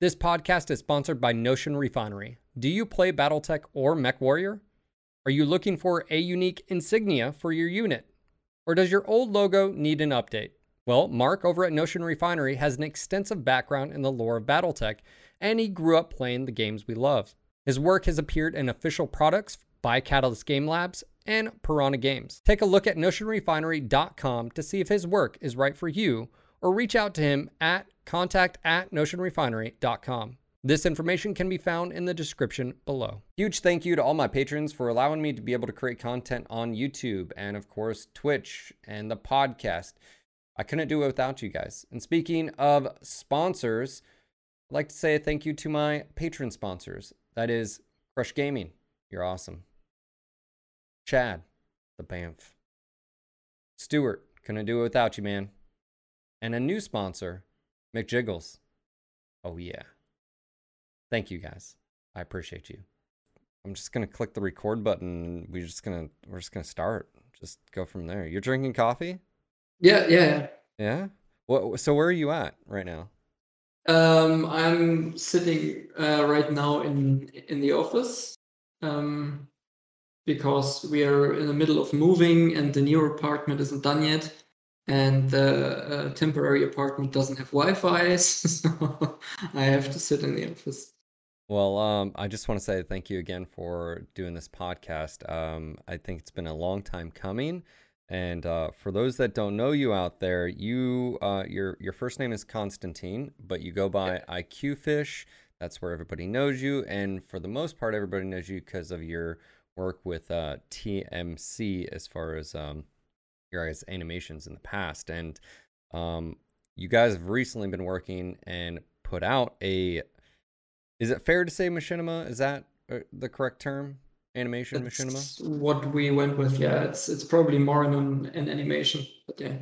This podcast is sponsored by Notion Refinery. Do you play Battletech or MechWarrior? Are you looking for a unique insignia for your unit? Or does your old logo need an update? Well, Mark over at Notion Refinery has an extensive background in the lore of Battletech, and he grew up playing the games we love. His work has appeared in official products by Catalyst Game Labs and Piranha Games. Take a look at notionrefinery.com to see if his work is right for you, or reach out to him at contact at notionrefinery.com. This information can be found in the description below. Huge thank you to all my patrons for allowing me to be able to create content on YouTube and, of course, Twitch and the podcast. I couldn't do it without you guys. And speaking of sponsors, I'd like to say thank you to my patron sponsors. That is Crush Gaming. You're awesome. Chad, the Banff. Stuart, couldn't do it without you, man. And a new sponsor, McJiggles. Oh, yeah. Thank you guys. I appreciate you. I'm just gonna click the record button. We're just gonna we're just gonna start. Just go from there. You're drinking coffee? Yeah, yeah, Yeah. What? So where are you at right now? Um, I'm sitting uh, right now in in the office um, because we are in the middle of moving and the new apartment isn't done yet, and the uh, temporary apartment doesn't have Wi-Fi, so I have to sit in the office. Well, um, I just want to say thank you again for doing this podcast. Um, I think it's been a long time coming, and uh, for those that don't know you out there, you uh, your your first name is Constantine, but you go by IQ Fish. That's where everybody knows you, and for the most part, everybody knows you because of your work with uh, TMC as far as um, your guys' animations in the past. And um, you guys have recently been working and put out a. Is it fair to say machinima? Is that uh, the correct term? Animation machinima. What we went with. Yeah, it's it's probably more in an, an animation, but yeah.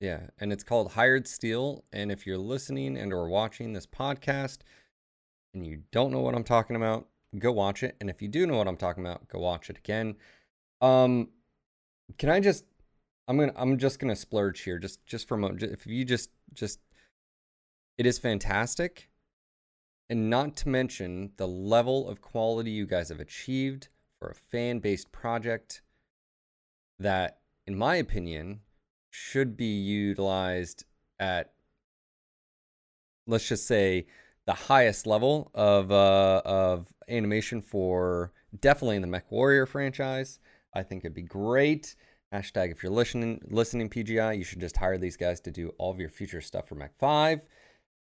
Yeah, and it's called Hired Steel. And if you're listening and or watching this podcast and you don't know what I'm talking about, go watch it. And if you do know what I'm talking about, go watch it again. Um, can I just? I'm gonna. I'm just gonna splurge here, just just for a moment. If you just just, it is fantastic, and not to mention the level of quality you guys have achieved for a fan-based project. That, in my opinion, should be utilized at let's just say the highest level of uh, of animation for definitely in the Mech Warrior franchise. I think it'd be great. Hashtag if you're listening listening PGI, you should just hire these guys to do all of your future stuff for Mech Five.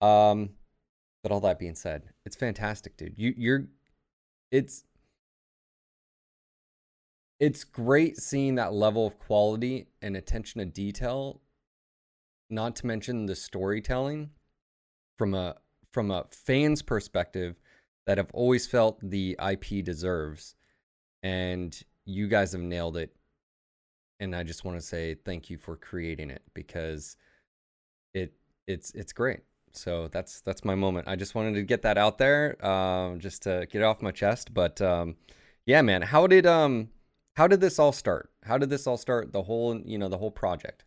Um, but all that being said, it's fantastic, dude. You you're it's it's great seeing that level of quality and attention to detail not to mention the storytelling from a from a fan's perspective that have always felt the IP deserves and you guys have nailed it and I just want to say thank you for creating it because it it's it's great. So that's that's my moment. I just wanted to get that out there um just to get it off my chest but um yeah man, how did um how did this all start? How did this all start the whole, you know, the whole project?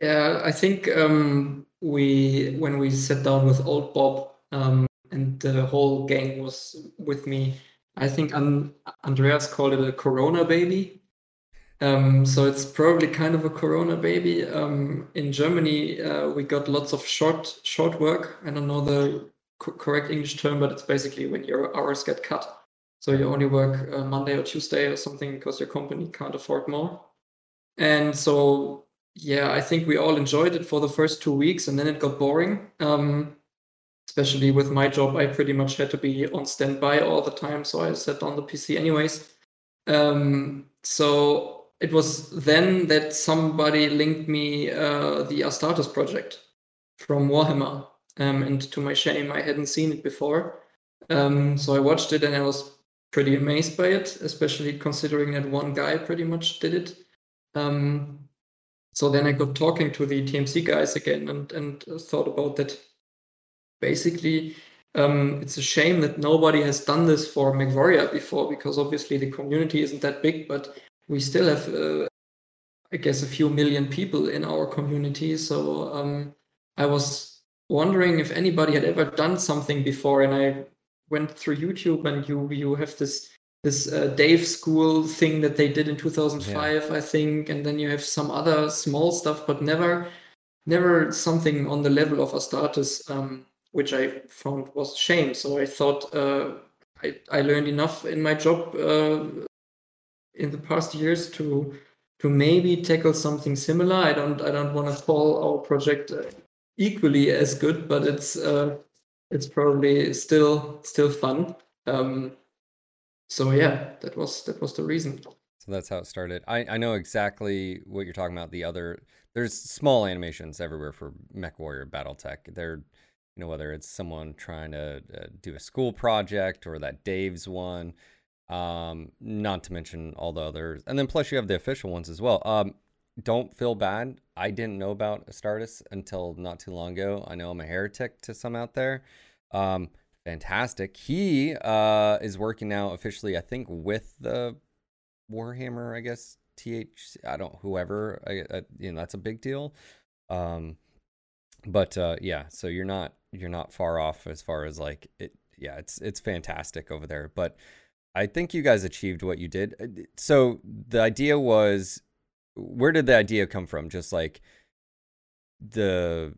Yeah, I think um, we when we sat down with old Bob um, and the whole gang was with me. I think An- Andreas called it a Corona baby. Um, so it's probably kind of a Corona baby. Um, in Germany, uh, we got lots of short short work. I don't know the co- correct English term, but it's basically when your hours get cut. So you only work uh, Monday or Tuesday or something because your company can't afford more. And so yeah, I think we all enjoyed it for the first two weeks, and then it got boring. Um, especially with my job, I pretty much had to be on standby all the time, so I sat on the PC anyways. Um, so it was then that somebody linked me uh, the Astartes project from Warhammer, um, and to my shame, I hadn't seen it before. Um, so I watched it, and I was pretty amazed by it, especially considering that one guy pretty much did it. Um, so then I got talking to the TMC guys again and, and thought about that. Basically, um, it's a shame that nobody has done this for MechWarrior before because obviously the community isn't that big, but we still have, uh, I guess, a few million people in our community. So um, I was wondering if anybody had ever done something before, and I went through YouTube, and you you have this this uh, Dave School thing that they did in 2005, yeah. I think, and then you have some other small stuff, but never never something on the level of Astartes, um, which I found was shame. So I thought uh, I I learned enough in my job uh, in the past years to to maybe tackle something similar. I don't I don't want to call our project uh, equally as good, but it's uh, it's probably still still fun. Um, so yeah, that was that was the reason. So that's how it started. I, I know exactly what you're talking about. The other there's small animations everywhere for Mech Warrior BattleTech. They're you know whether it's someone trying to uh, do a school project or that Dave's one. Um, not to mention all the others, and then plus you have the official ones as well. Um, don't feel bad. I didn't know about Astartes until not too long ago. I know I'm a heretic to some out there. Um, fantastic. He uh, is working now officially, I think, with the Warhammer. I guess TH. I don't whoever. I, I, you know that's a big deal. Um, but uh, yeah, so you're not you're not far off as far as like it. Yeah, it's it's fantastic over there. But I think you guys achieved what you did. Uh, so the idea was, where did the idea come from? Just like the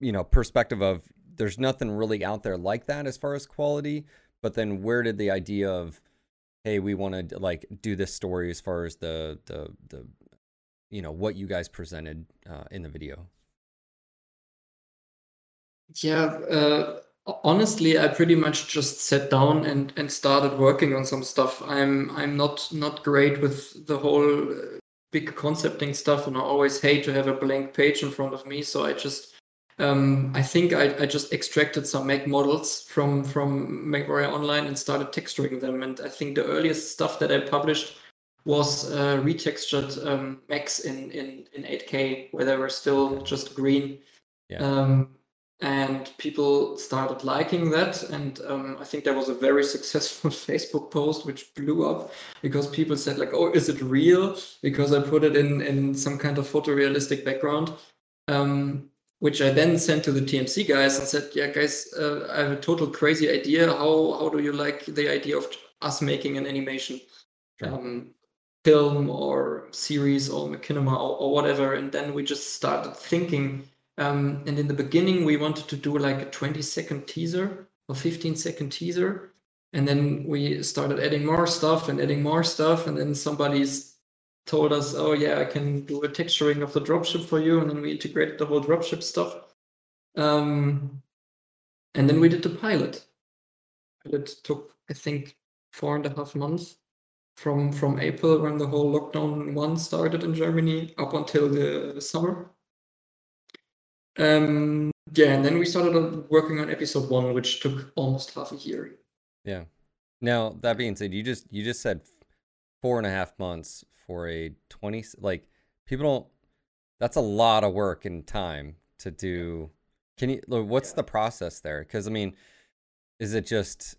you know perspective of there's nothing really out there like that as far as quality. But then where did the idea of hey, we want to like do this story as far as the the the you know what you guys presented uh, in the video? Yeah, uh, honestly, I pretty much just sat down and and started working on some stuff. I'm I'm not not great with the whole uh, big concepting stuff, and I always hate to have a blank page in front of me. So I just um, I think I, I, just extracted some mech models from from MechWarrior Online and started texturing them. And I think the earliest stuff that I published was uh, retextured um, mechs in, in in 8K, where they were still just green. Yeah. Um, and people started liking that, and um, I think there was a very successful Facebook post which blew up because people said like, "Oh, is it real?" Because I put it in in some kind of photorealistic background. Um, which I then sent to the TMC guys and said, "Yeah, guys, uh, I have a total crazy idea. How how do you like the idea of us making an animation sure. um, film or series or machinima or, or, whatever?" And then we just started thinking. Um, and in the beginning, we wanted to do like a 20 second teaser or 15 second teaser. And then we started adding more stuff and adding more stuff. And then somebody's told us, oh yeah, I can do a texturing of the dropship for you, and then we integrated the whole dropship stuff. Um, and then we did the pilot. It took, I think, four and a half months from from April when the whole lockdown one started in Germany up until the summer. Um, yeah, and then we started working on episode one, which took almost half a year. Yeah. Now that being said, you just you just said four and a half months for a 20 like people don't that's a lot of work and time to do can you what's yeah. the process there because i mean is it just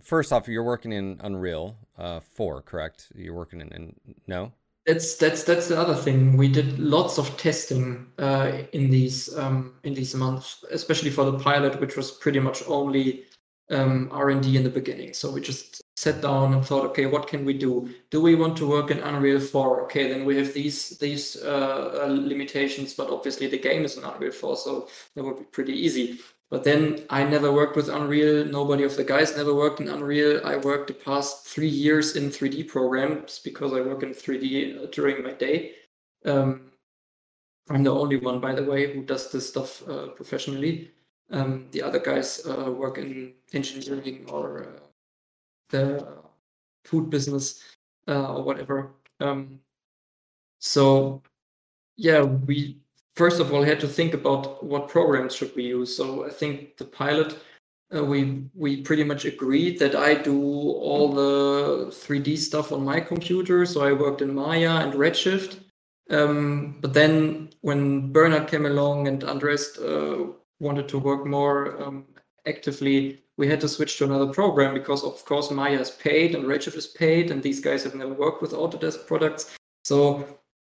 first off you're working in unreal uh 4 correct you're working in, in no that's that's that's the other thing we did lots of testing uh in these um in these months especially for the pilot which was pretty much only um, R&D in the beginning. So we just sat down and thought, okay, what can we do? Do we want to work in Unreal 4? Okay, then we have these these uh, uh, limitations, but obviously the game is in Unreal 4, so that would be pretty easy. But then I never worked with Unreal. Nobody of the guys never worked in Unreal. I worked the past three years in 3D programs because I work in 3D uh, during my day. Um, I'm the only one, by the way, who does this stuff uh, professionally. Um, the other guys uh, work in engineering or uh, the food business uh, or whatever. Um, so yeah, we first of all had to think about what programs should we use. So I think the pilot uh, we we pretty much agreed that I do all the 3D stuff on my computer. So I worked in Maya and Redshift. Um, but then when Bernard came along and Andreas uh, wanted to work more um, actively, we had to switch to another program because, of course, Maya is paid and Redshift is paid, and these guys have never worked with Autodesk products. So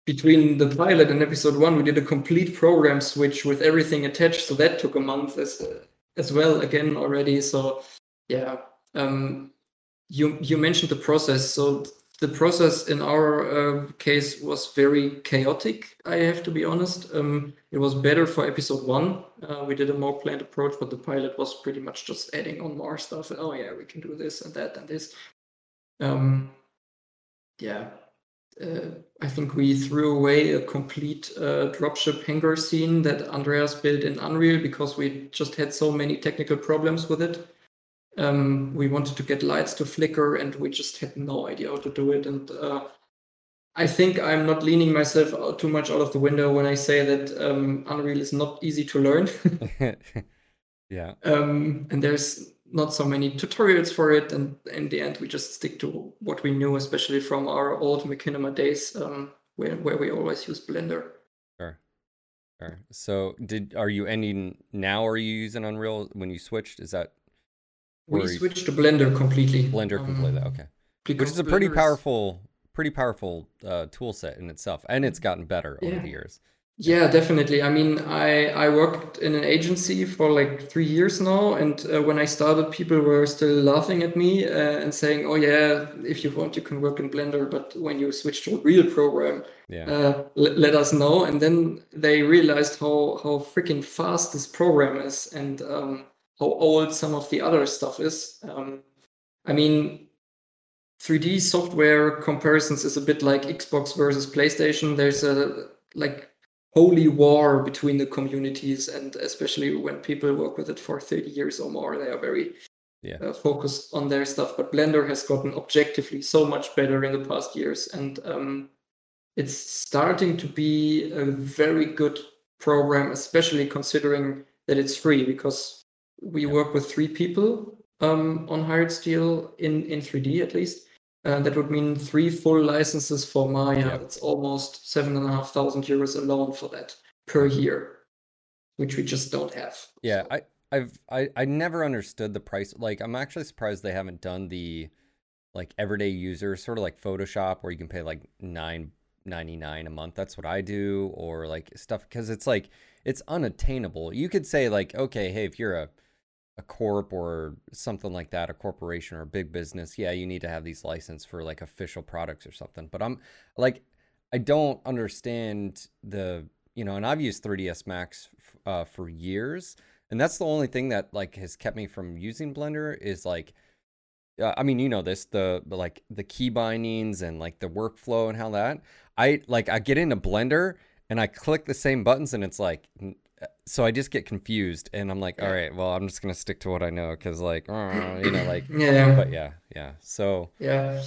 between the pilot and episode one, we did a complete program switch with everything attached. So that took a month as as well again already. So yeah, um, you you mentioned the process. So the process in our uh, case was very chaotic. I have to be honest. Um, it was better for episode one. Uh, we did a more planned approach, but the pilot was pretty much just adding on more stuff. oh yeah, we can do this and that and this. Um, yeah, uh, I think we threw away a complete uh, dropship hangar scene that Andreas built in Unreal because we just had so many technical problems with it. Um, we wanted to get lights to flicker and we just had no idea how to do it. And uh, I think I'm not leaning myself too much out of the window when I say that um, Unreal is not easy to learn. yeah. Um, and there's not so many tutorials for it. And in the end, we just stick to what we knew, especially from our old Machinima days, um, where, where we always use Blender. Sure. Sure. So did are you ending now? Are you using Unreal when you switched? Is that we switched to Blender completely. Blender um, completely, okay. Which is a pretty powerful, pretty powerful uh, tool set in itself, and it's gotten better yeah. over the years. Yeah, definitely. I mean, I I worked in an agency for like three years now, and uh, when I started, people were still laughing at me uh, and saying, "Oh yeah, if you want, you can work in Blender, but when you switch to a real program, yeah. uh, l- let us know." And then they realized how how freaking fast this program is, and um, how old some of the other stuff is. Um, I mean, 3D software comparisons is a bit like Xbox versus PlayStation. There's a like holy war between the communities, and especially when people work with it for 30 years or more, they are very yeah. uh, focused on their stuff. But Blender has gotten objectively so much better in the past years, and um, it's starting to be a very good program, especially considering that it's free because we work with three people um, on Hired Steel in, in 3D at least. Uh, that would mean three full licenses for Maya. Yep. That's almost seven and a half thousand euros alone for that per year, which we just don't have. Yeah, so. I, I've I, I never understood the price. Like, I'm actually surprised they haven't done the like everyday user sort of like Photoshop, where you can pay like nine ninety nine a month. That's what I do, or like stuff because it's like it's unattainable. You could say like, okay, hey, if you're a a corp or something like that, a corporation or a big business, yeah, you need to have these license for like official products or something. But I'm like, I don't understand the, you know, and I've used 3ds Max uh, for years, and that's the only thing that like has kept me from using Blender is like, uh, I mean, you know this, the, the like the key bindings and like the workflow and how that I like I get into Blender and I click the same buttons and it's like so I just get confused, and I'm like, all right, well, I'm just gonna stick to what I know because, like, uh, you know, like, yeah, but yeah, yeah. So yeah,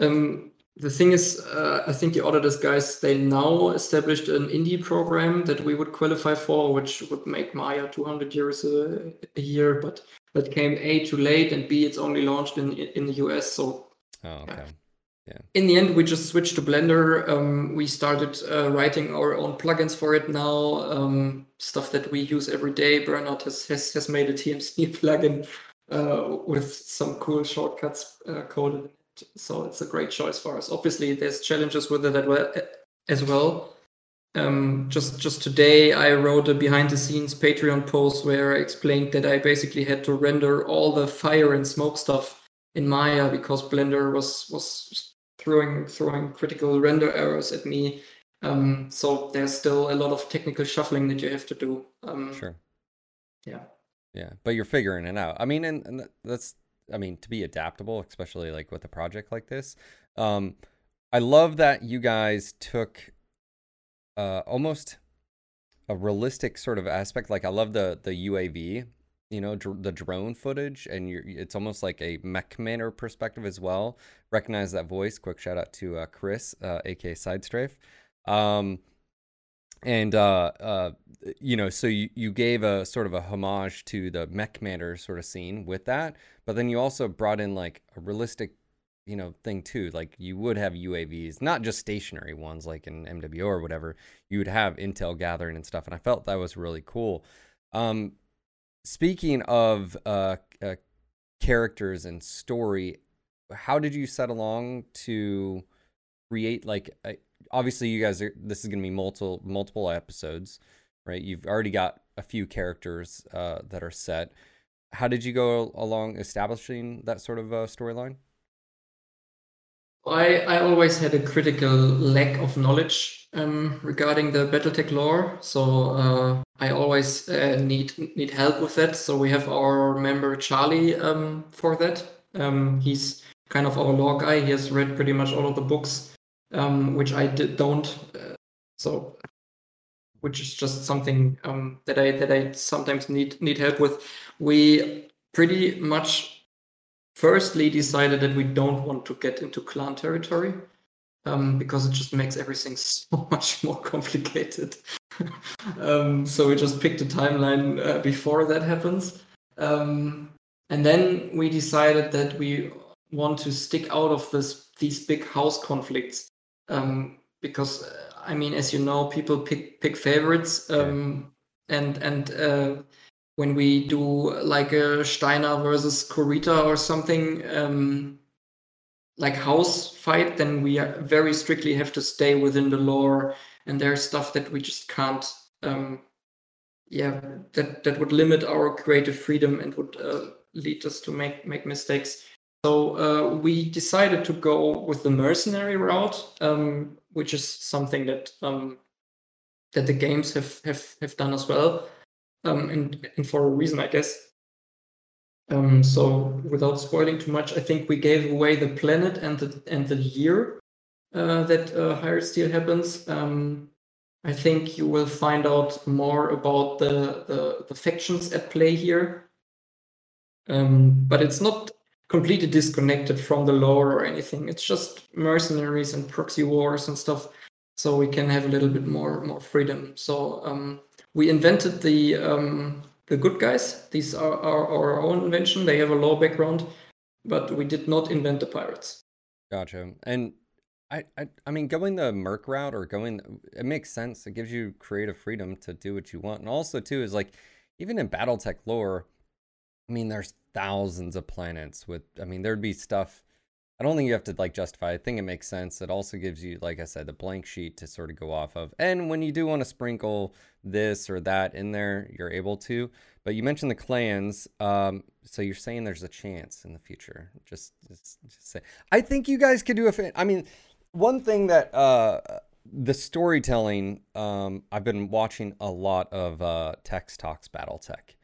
um, the thing is, uh, I think the Autodesk guys they now established an indie program that we would qualify for, which would make Maya 200 euros a, a year, but that came a too late, and b it's only launched in in the US, so. Oh, okay. Yeah. Yeah. In the end, we just switched to Blender. Um, we started uh, writing our own plugins for it now, um, stuff that we use every day. Bernard has, has, has made a TMC plugin uh, with some cool shortcuts uh, coded. So it's a great choice for us. Obviously, there's challenges with it as well. Um, just just today, I wrote a behind-the-scenes Patreon post where I explained that I basically had to render all the fire and smoke stuff in Maya because Blender was was throwing throwing critical render errors at me. Um, so there's still a lot of technical shuffling that you have to do. Um, sure. Yeah. Yeah, but you're figuring it out. I mean, and, and that's I mean to be adaptable, especially like with a project like this. Um, I love that you guys took uh, almost a realistic sort of aspect. Like I love the the UAV you know dr- the drone footage and you're it's almost like a mech commander perspective as well. Recognize that voice. Quick shout out to uh, chris uh, aka sidestrafe um, and uh, uh, you know so you, you gave a sort of a homage to the mech commander sort of scene with that but then you also brought in like a realistic you know thing too. Like you would have uavs not just stationary ones like in mwo or whatever. You would have intel gathering and stuff and i felt that was really cool. Um, speaking of uh, uh, characters and story, how did you set along to create like obviously you guys are. This is going to be multiple multiple episodes, right? You've already got a few characters uh, that are set. How did you go along establishing that sort of uh, storyline? I, I always had a critical lack of knowledge um, regarding the BattleTech lore, so uh, I always uh, need need help with that. So we have our member Charlie um, for that. Um, he's kind of our law guy. He has read pretty much all of the books, um, which I did, don't. Uh, so, which is just something um, that I that I sometimes need need help with. We pretty much firstly decided that we don't want to get into clan territory um, because it just makes everything so much more complicated. um, so we just picked a timeline uh, before that happens. Um, and then we decided that we want to stick out of this these big house conflicts um, because uh, I mean, as you know, people pick pick favorites, um, and and uh, when we do like a Steiner versus Kurita or something, um, like house fight, then we very strictly have to stay within the lore, and there's stuff that we just can't. Um, yeah, that that would limit our creative freedom and would uh, lead us to make make mistakes. So uh, we decided to go with the mercenary route, um, which is something that um, that the games have have have done as well um, and, and for a reason, I guess. Um, so without spoiling too much, I think we gave away the planet and the and the year uh, that uh, Hired Steel happens. Um, I think you will find out more about the the, the factions at play here. Um, but it's not completely disconnected from the lore or anything. It's just mercenaries and proxy wars and stuff. So we can have a little bit more more freedom. So um, we invented the um, the good guys. These are, are, our own invention. They have a law background, but we did not invent the pirates. Gotcha. And I, I, I mean, going the Merc route or going, it makes sense. It gives you creative freedom to do what you want. And also, too, is like, even in Battletech lore, I mean, there's thousands of planets with, I mean, there'd be stuff I don't think you have to like justify. I think it makes sense. It also gives you, like I said, the blank sheet to sort of go off of. And when you do want to sprinkle this or that in there, you're able to. But you mentioned the clans, um, so you're saying there's a chance in the future. Just, just, just say. I think you guys could do a. Fa- I mean, one thing that uh, the storytelling. Um, I've been watching a lot of uh, Tex Talks BattleTech,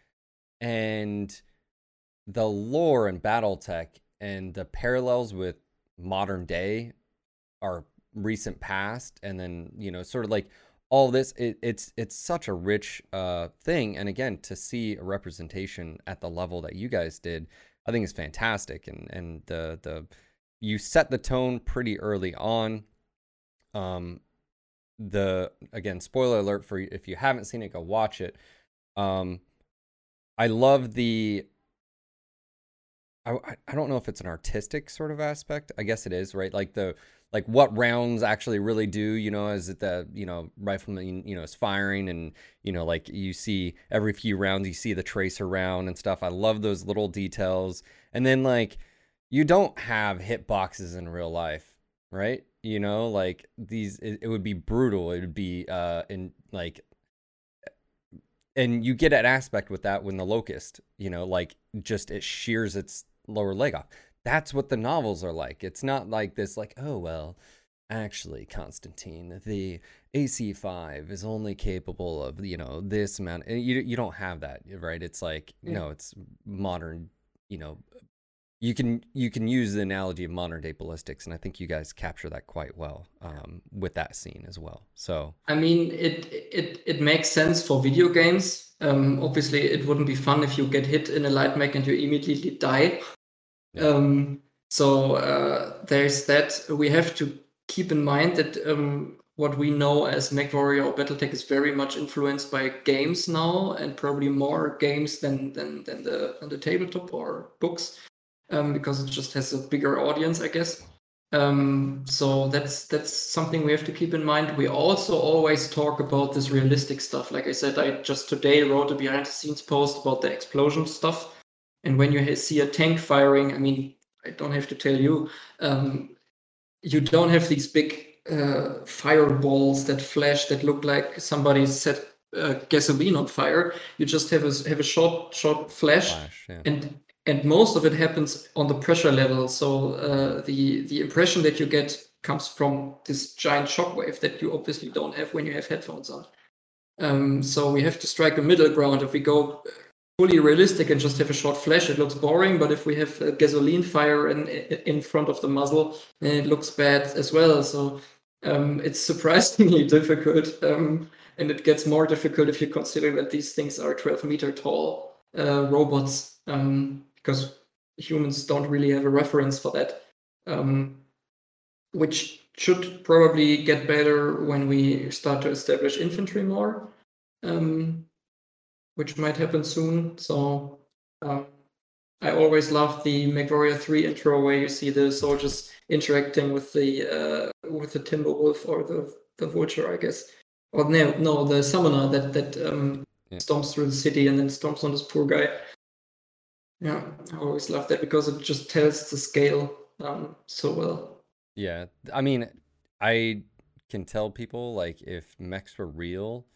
and the lore in BattleTech and the parallels with modern day are recent past. And then you know sort of like all this it, it's it's such a rich uh thing. And again to see a representation at the level that you guys did i think is fantastic. And and the the you set the tone pretty early on um the again spoiler alert for if you haven't seen it go watch it um i love the I, I don't know if it's an artistic sort of aspect. I guess it is, right? Like the like what rounds actually really do, you know, is it the, you know, rifleman, you know, is firing and, you know, like you see every few rounds you see the tracer round and stuff. I love those little details. And then like you don't have hit boxes in real life, right? You know, like these it, it would be brutal. It would be uh in like and you get an aspect with that when the locust, you know, like just it shears its lower leg off. That's what the novels are like. It's not like this, like, oh, well, actually, Constantine, the AC5 is only capable of, you know, this amount. You, you don't have that, right? It's like, yeah. no, it's modern, you know, you can you can use the analogy of modern day ballistics and i think you guys capture that quite well um, with that scene as well. So i mean it it it makes sense for video games. Um, obviously it wouldn't be fun if you get hit in a light mech and you immediately die. Um, so uh, there's that. We have to keep in mind that um, what we know as MechWarrior or BattleTech is very much influenced by games now, and probably more games than than than the than the tabletop or books, um, because it just has a bigger audience, I guess. Um, so that's that's something we have to keep in mind. We also always talk about this realistic stuff. Like I said, I just today wrote a behind the scenes post about the explosion stuff and when you see a tank firing, I mean, I don't have to tell you, um, you don't have these big uh, fireballs that flash that look like somebody set uh, gasoline on fire. You just have a have a short short flash, flash yeah. and and most of it happens on the pressure level. So uh, the the impression that you get comes from this giant shockwave that you obviously don't have when you have headphones on. Um, so we have to strike a middle ground. If we go fully realistic and just have a short flash, it looks boring. But if we have a gasoline fire in in front of the muzzle, it looks bad as well. So um, it's surprisingly difficult, um, and it gets more difficult if you consider that these things are 12 meter tall uh, robots, um, because humans don't really have a reference for that, um, which should probably get better when we start to establish infantry more, um, which might happen soon. So um, I always love the MechWarrior 3 intro where you see the soldiers interacting with the uh, with the Timberwolf or the the Vulture, I guess. Or no, no, the summoner that that um, yeah. storms through the city and then storms on this poor guy. Yeah, I always love that because it just tells the scale um, so well. Yeah, I mean, I can tell people like if mechs were real,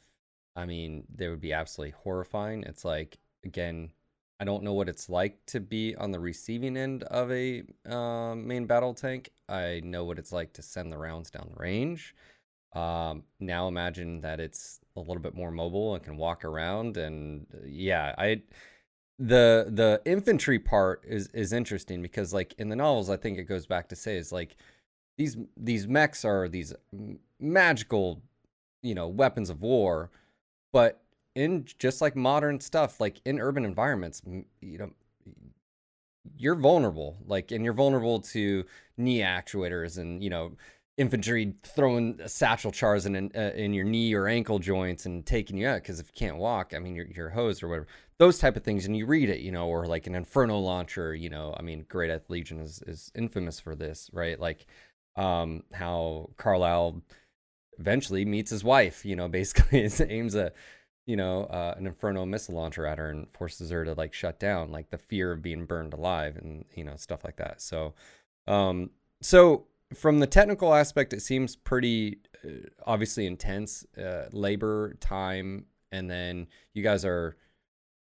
I mean, they would be absolutely horrifying. It's like again, I don't know what it's like to be on the receiving end of a uh, main battle tank. I know what it's like to send the rounds down range. Um, now imagine that it's a little bit more mobile and can walk around. And yeah, I the the infantry part is is interesting because like in the novels, I think it goes back to say is like these these mechs are these magical, you know, weapons of war, but in just like modern stuff, like in urban environments, you know, you're vulnerable. Like, and you're vulnerable to knee actuators and you know infantry throwing satchel chars in uh, in your knee or ankle joints and taking you out because if you can't walk, I mean you're, you're hosed or whatever. Those type of things, and you read it, you know, or like an Inferno launcher, you know. I mean, Gray Death Legion is is infamous for this, right? Like um, how Carlyle eventually meets his wife, you know, basically aims a you know, uh, an Inferno missile launcher at her and forces her to like shut down, like the fear of being burned alive and you know stuff like that. So, um, so from the technical aspect, it seems pretty uh, obviously intense, uh, labor, time, and then you guys are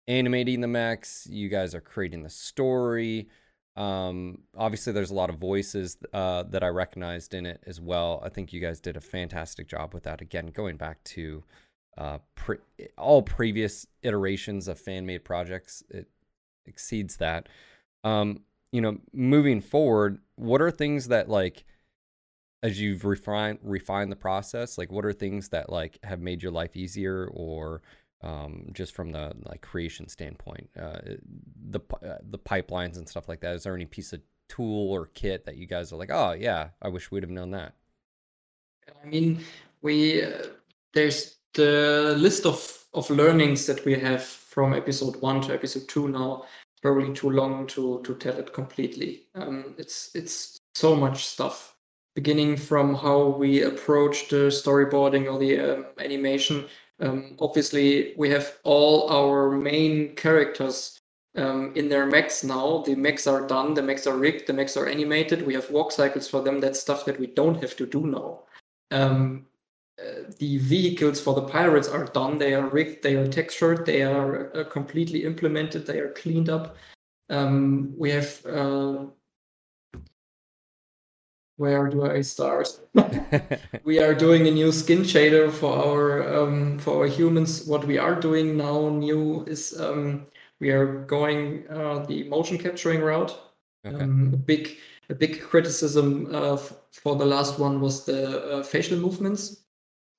animating the mechs. You guys are creating the story. Um, obviously, there's a lot of voices uh, that I recognized in it as well. I think you guys did a fantastic job with that. Again, going back to uh, pre- all previous iterations of fan made projects, it exceeds that. Um, you know, moving forward, what are things that like as you've refined refined the process, like what are things that like have made your life easier or um, just from the like creation standpoint, uh, the uh, the pipelines and stuff like that. Is there any piece of tool or kit that you guys are like, oh yeah, I wish we'd have known that? I mean, we uh, there's the list of of learnings that we have from episode one to episode two now. Probably too long to to tell it completely. Um, it's it's so much stuff beginning from how we approach the storyboarding or the um, animation um, obviously, we have all our main characters um, in their mechs now. The mechs are done, the mechs are rigged, the mechs are animated. We have walk cycles for them. That's stuff that we don't have to do now. Um, uh, the vehicles for the pirates are done. They are rigged, they are textured, they are uh, completely implemented, they are cleaned up. Um, we have uh, where do I start? we are doing a new skin shader for our um, for our humans. What we are doing now new is um, we are going uh, the motion capturing route. Okay. Um, a big a big criticism uh, for the last one was the uh, facial movements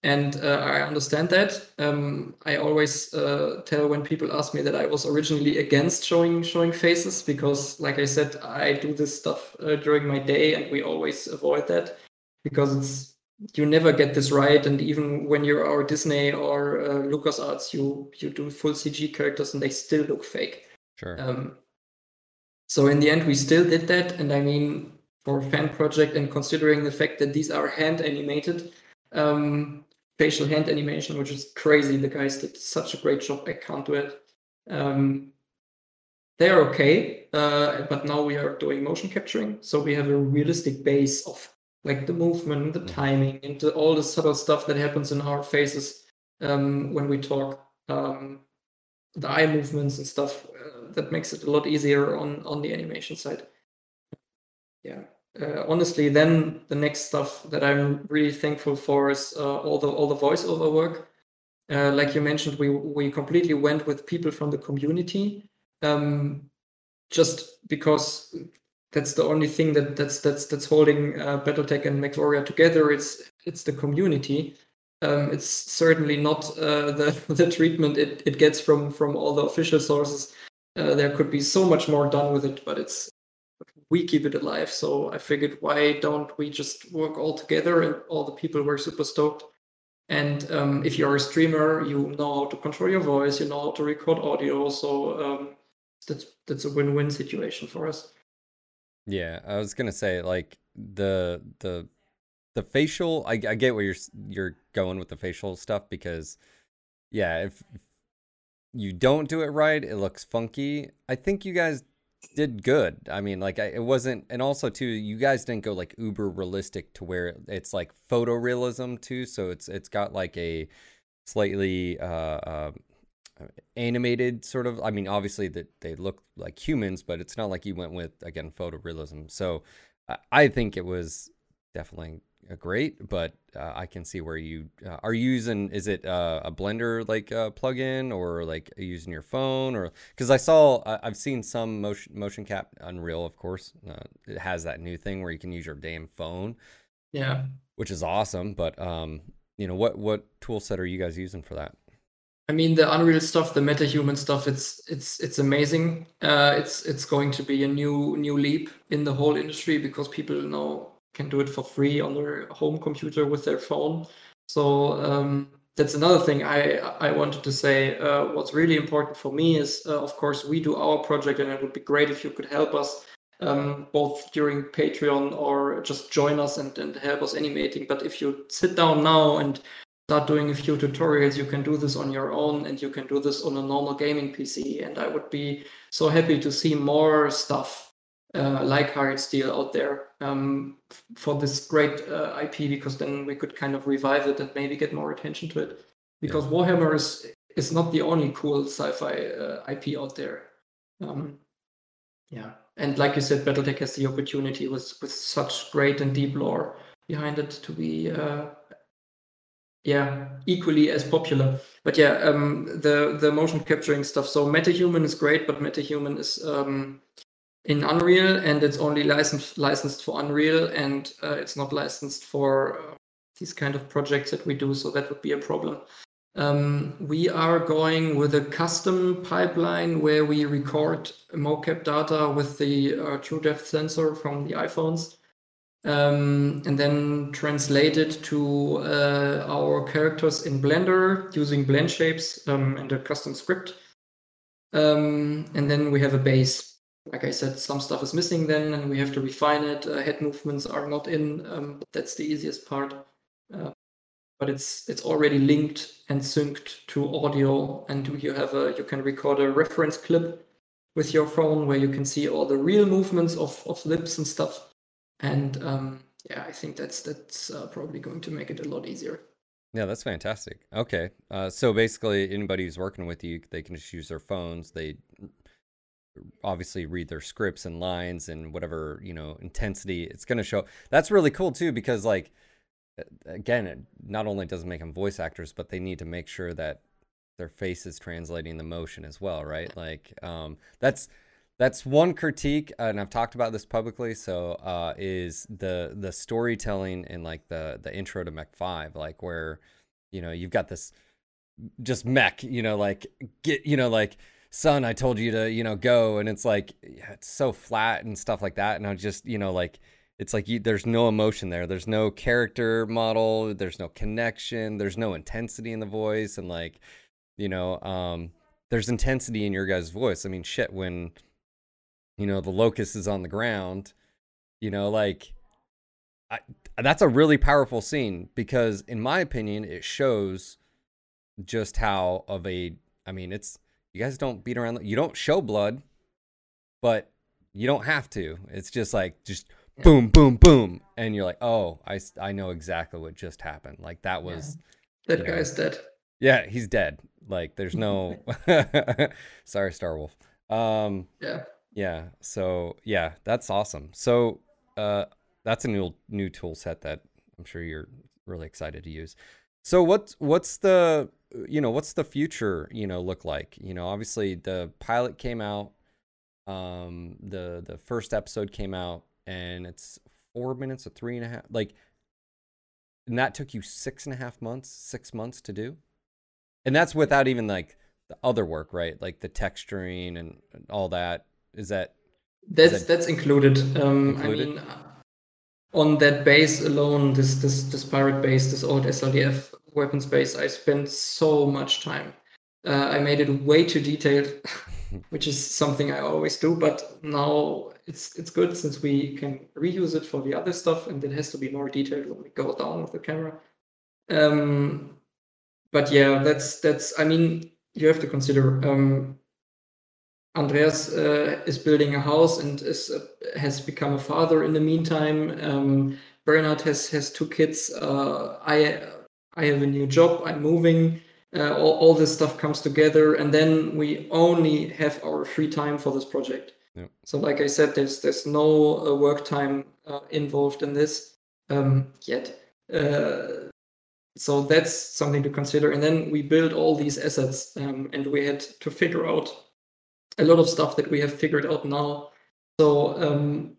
and uh, I understand that. Um, I always uh, tell when people ask me that I was originally against showing showing faces because, like I said, I do this stuff uh, during my day, and we always avoid that because it's you never get this right. And even when you're our Disney or uh, LucasArts, you you do full CG characters, and they still look fake. Sure. Um, so in the end, we still did that, and I mean, for a fan project, and considering the fact that these are hand animated. Um, facial hand animation, which is crazy. The guys did such a great job. I can't do it. Um, they are okay, uh, but now we are doing motion capturing, so we have a realistic base of like the movement, the mm-hmm. timing, and the, all the subtle stuff that happens in our faces um, when we talk, um, the eye movements and stuff. Uh, that makes it a lot easier on on the animation side. Yeah. Uh, honestly, then the next stuff that I'm really thankful for is uh, all the all the voiceover work. Uh, like you mentioned, we we completely went with people from the community, um, just because that's the only thing that that's that's that's holding uh, BattleTech and MechWarrior together. It's it's the community. Um, it's certainly not uh, the the treatment it, it gets from from all the official sources. Uh, there could be so much more done with it, but it's we keep it alive. So I figured, why don't we just work all together? And all the people were super stoked. And um, if you're a streamer, you know how to control your voice, you know how to record audio. So um, that's that's a win-win situation for us. Yeah, I was gonna say like the the the facial. I, I get where you're you're going with the facial stuff because yeah, if, if you don't do it right, it looks funky. I think you guys did good. I mean, like I, it wasn't, and also too, you guys didn't go like uber realistic to where it's like photorealism too. So it's it's got like a slightly uh, uh, animated sort of. I mean, obviously that they look like humans, but it's not like you went with again photorealism. So I think it was definitely great, but uh, I can see where you uh, are you using. Is it uh, a Blender like uh, plugin or like using your phone or because I saw I've seen some motion motion cap Unreal, of course. Uh, it has that new thing where you can use your damn phone. Yeah, which is awesome. But um, you know what what tool set are you guys using for that? I mean the Unreal stuff, the MetaHuman stuff. It's it's it's amazing. Uh, it's it's going to be a new new leap in the whole industry because people know can do it for free on their home computer with their phone. So um, that's another thing I I wanted to say. Uh, what's really important for me is, uh, of course, we do our project, and it would be great if you could help us um, both during Patreon or just join us and, and help us animating. But if you sit down now and start doing a few tutorials, you can do this on your own and you can do this on a normal gaming PC. And I would be so happy to see more stuff uh, like Hired Steel out there um, for this great uh, IP because then we could kind of revive it and maybe get more attention to it. Because yeah. Warhammer is is not the only cool sci-fi uh, IP out there. Um, yeah, and like you said, BattleTech has the opportunity with with such great and deep lore behind it to be uh, yeah equally as popular but yeah um the the motion capturing stuff so metahuman is great but metahuman is um in Unreal, and it's only licensed licensed for Unreal, and uh, it's not licensed for uh, these kind of projects that we do. So that would be a problem. Um, we are going with a custom pipeline where we record mocap data with the uh, true depth sensor from the iPhones, um, and then translate it to uh, our characters in Blender using blend shapes um, and a custom script. Um, and then we have a base like I said, some stuff is missing then, and we have to refine it. Uh, head movements are not in. Um, that's the easiest part. Uh, but it's it's already linked and synced to audio, and you have a you can record a reference clip with your phone where you can see all the real movements of of lips and stuff. And um, yeah, I think that's that's uh, probably going to make it a lot easier. Yeah, that's fantastic. Okay, uh, so basically, anybody who's working with you, they can just use their phones. They obviously read their scripts and lines and whatever you know intensity it's going to show. That's really cool too because like again it not only doesn't make them voice actors but they need to make sure that their face is translating the motion as well right? Like um, that's that's one critique and i've talked about this publicly so uh, is the the storytelling in like the the intro to mech 5 like where you know you've got this just mech you know like get you know like son i told you to you know go. And it's like yeah, it's so flat and stuff like that. And i just you know like it's like you, there's no emotion there. There's no character model. There's no connection. There's no intensity in the voice. And like you know um there's intensity in your guy's voice. I mean shit when you know the locust is on the ground you know like I, that's a really powerful scene because in my opinion it shows just how of a i mean it's you guys don't beat around. You don't show blood, but you don't have to. It's just like just yeah. boom, boom, boom, and you're like, oh, I, I know exactly what just happened. Like that was yeah. that guy's know, dead. Yeah, he's dead. Like there's no sorry, Starwolf. Um, yeah, yeah. So yeah, that's awesome. So uh, that's a new new tool set that I'm sure you're really excited to use. So what's what's the you know what's the future you know look like? You know, obviously the pilot came out, um, the the first episode came out, and it's four minutes or three and a half, like, and that took you six and a half months, six months to do, and that's without even like the other work, right? Like the texturing and all that. Is that that's that that's included. Um, included? I mean, on that base alone, this this this pirate base, this old SLDF weapons base, I spent so much time. Uh, I made it way too detailed, which is something I always do. But now it's it's good since we can reuse it for the other stuff, and it has to be more detailed when we go down with the camera. Um, but yeah, that's that's. I mean, you have to consider. Um, Andreas uh, is building a house and is uh, has become a father in the meantime. Um, Bernard has has two kids. Uh, I I have a new job. I'm moving. Uh, all, all this stuff comes together, and then we only have our free time for this project. Yep. So, like I said, there's there's no uh, work time uh, involved in this um, yet. so that's something to consider. And then we build all these assets, um, and we had to figure out a lot of stuff that we have figured out now. So um,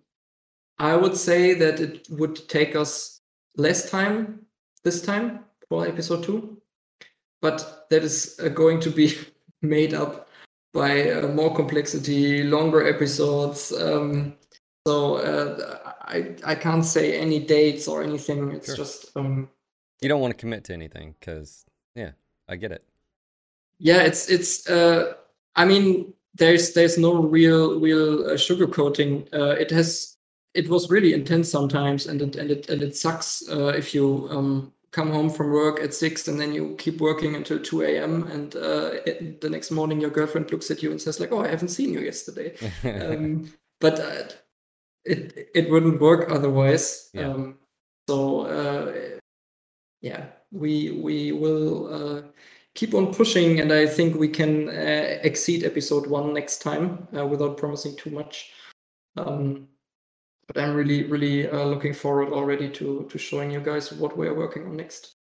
I would say that it would take us less time this time for episode two, but that is uh, going to be made up by uh, more complexity, longer episodes. Um, so uh, I I can't say any dates or anything. It's sure. just um, you don't want to commit to anything because yeah, I get it. Yeah, it's it's. Uh, I mean, there's there's no real real uh, sugarcoating. Uh, it has it was really intense sometimes, and it and it and it sucks uh, if you um, come home from work at six and then you keep working until two a.m. and uh, it, the next morning your girlfriend looks at you and says like, "Oh, I haven't seen you yesterday," um, but uh, it it wouldn't work otherwise. Yeah. Um, so uh, yeah, we we will keep on pushing, and I think we can uh, exceed episode one next time uh, without promising too much. Um, but I'm really, really uh, looking forward already to to showing you guys what we are working on next.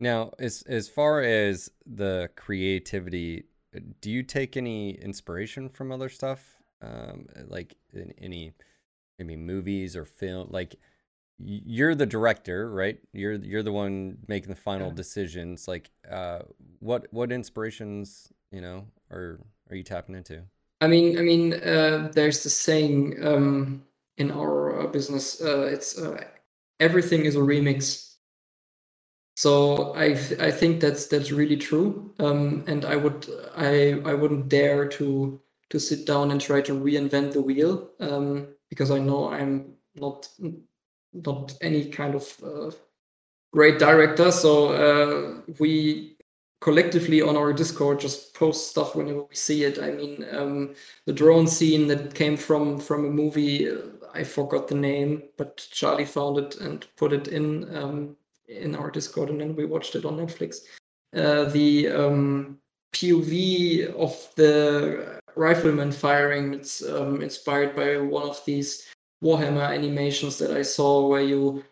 Now, as as far as the creativity, do you take any inspiration from other stuff, um, like in any maybe movies or film, like? You're the director, right? You're you're the one making the final yeah. decisions. Like, uh, what what inspirations you know are are you tapping into? I mean, I mean, uh, there's the saying um, in our uh, business. Uh, it's uh, everything is a remix. So I th- I think that's that's really true. Um, and I would I I wouldn't dare to to sit down and try to reinvent the wheel um, because I know I'm not not any kind of uh, great director. So uh, we collectively on our Discord just post stuff whenever we see it. I mean, um, the drone scene that came from from a movie, uh, I forgot the name, but Charlie found it and put it in um, in our Discord, and then we watched it on Netflix. Uh, the um, POV of the rifleman firing. It's um, inspired by one of these Warhammer animations that I saw where you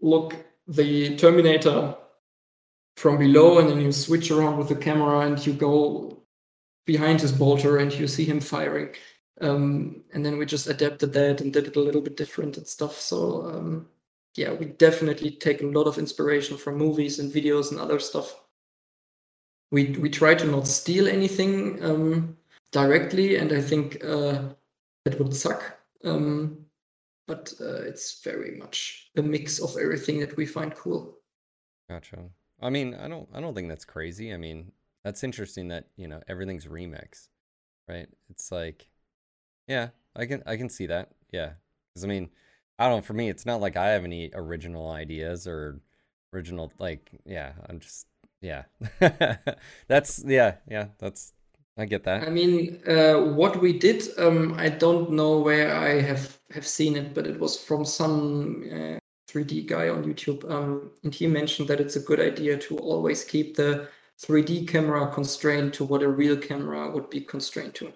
look the Terminator from below and then you switch around with the camera and you go behind his bolter and you see him firing. Um, and then we just adapted that and did it a little bit different and stuff. So um, yeah, we definitely take a lot of inspiration from movies and videos and other stuff. We we try to not steal anything um, directly, and I think uh, that would suck. Um, but uh, it's very much a mix of everything that we find cool. Gotcha. I mean, I don't, I don't think that's crazy. I mean, that's interesting that you know everything's remix, right? It's like, yeah, I can, I can see that. Yeah, because I mean, I don't. For me, it's not like I have any original ideas or original like. Yeah, I'm just yeah. that's yeah, yeah. That's I get that. I mean, uh, what we did, um, I don't know where I have have seen it, but it was from some uh, 3D guy on YouTube, um, and he mentioned that it's a good idea to always keep the 3D camera constrained to what a real camera would be constrained to.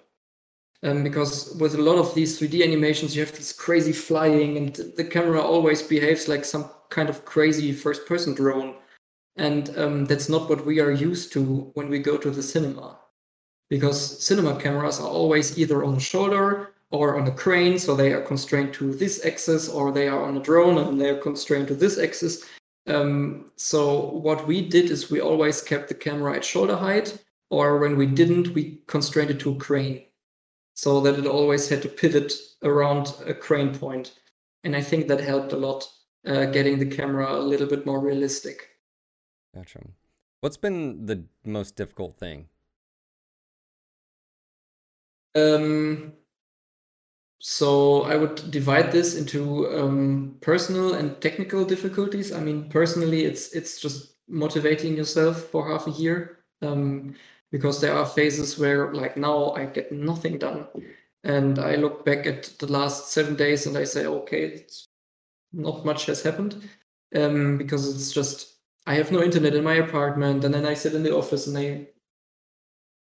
Um, because with a lot of these 3D animations, you have this crazy flying, and the camera always behaves like some kind of crazy first person drone. And um, that's not what we are used to when we go to the cinema. Because cinema cameras are always either on the shoulder or on a crane, so they are constrained to this axis, or they are on a drone and they are constrained to this axis. Um, so what we did is we always kept the camera at shoulder height, or when we didn't, we constrained it to a crane, so that it always had to pivot around a crane point. And I think that helped a lot, uh, getting the camera a little bit more realistic. Gotcha. What's been the most difficult thing? Um, so I would divide this into um, personal and technical difficulties. I mean, personally, it's it's just motivating yourself for half a year um, because there are phases where, like now, I get nothing done, and I look back at the last seven days and I say, okay, not much has happened um, because it's just I have no internet in my apartment, and then I sit in the office and I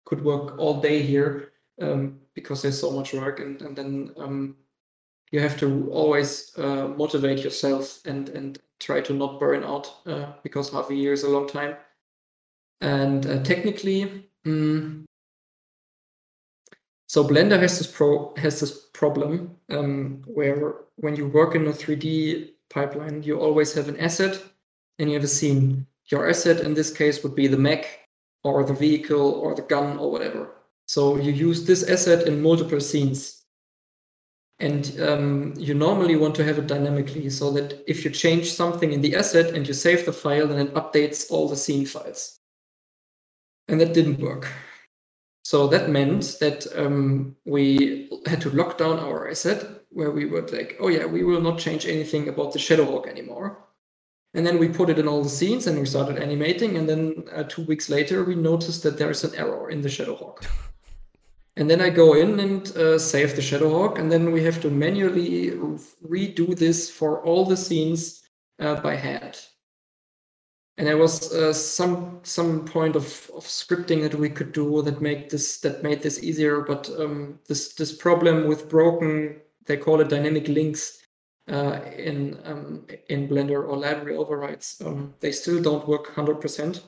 could work all day here um, because there's so much work, and and then um, you have to always uh, motivate yourself and and try to not burn out uh, because half a year is a long time. And uh, technically, mm, so Blender has this pro has this problem um, where when you work in a 3D pipeline, you always have an asset and you have a scene. Your asset in this case would be the mech or the vehicle or the gun or whatever. So you use this asset in multiple scenes. And um, you normally want to have it dynamically so that if you change something in the asset and you save the file, then it updates all the scene files. And that didn't work. So that meant that um, we had to lock down our asset where we were like, oh yeah, we will not change anything about the Shadowhawk anymore. And then we put it in all the scenes and we started animating. And then uh, two weeks later, we noticed that there is an error in the Shadowhawk. And then I go in and uh, save the Shadowhawk, and then we have to manually redo this for all the scenes uh, by hand. And there was uh, some some point of, of scripting that we could do that make this that made this easier. But um, this this problem with broken they call it dynamic links uh, in um, in Blender or library overrides um, they still don't work hundred percent.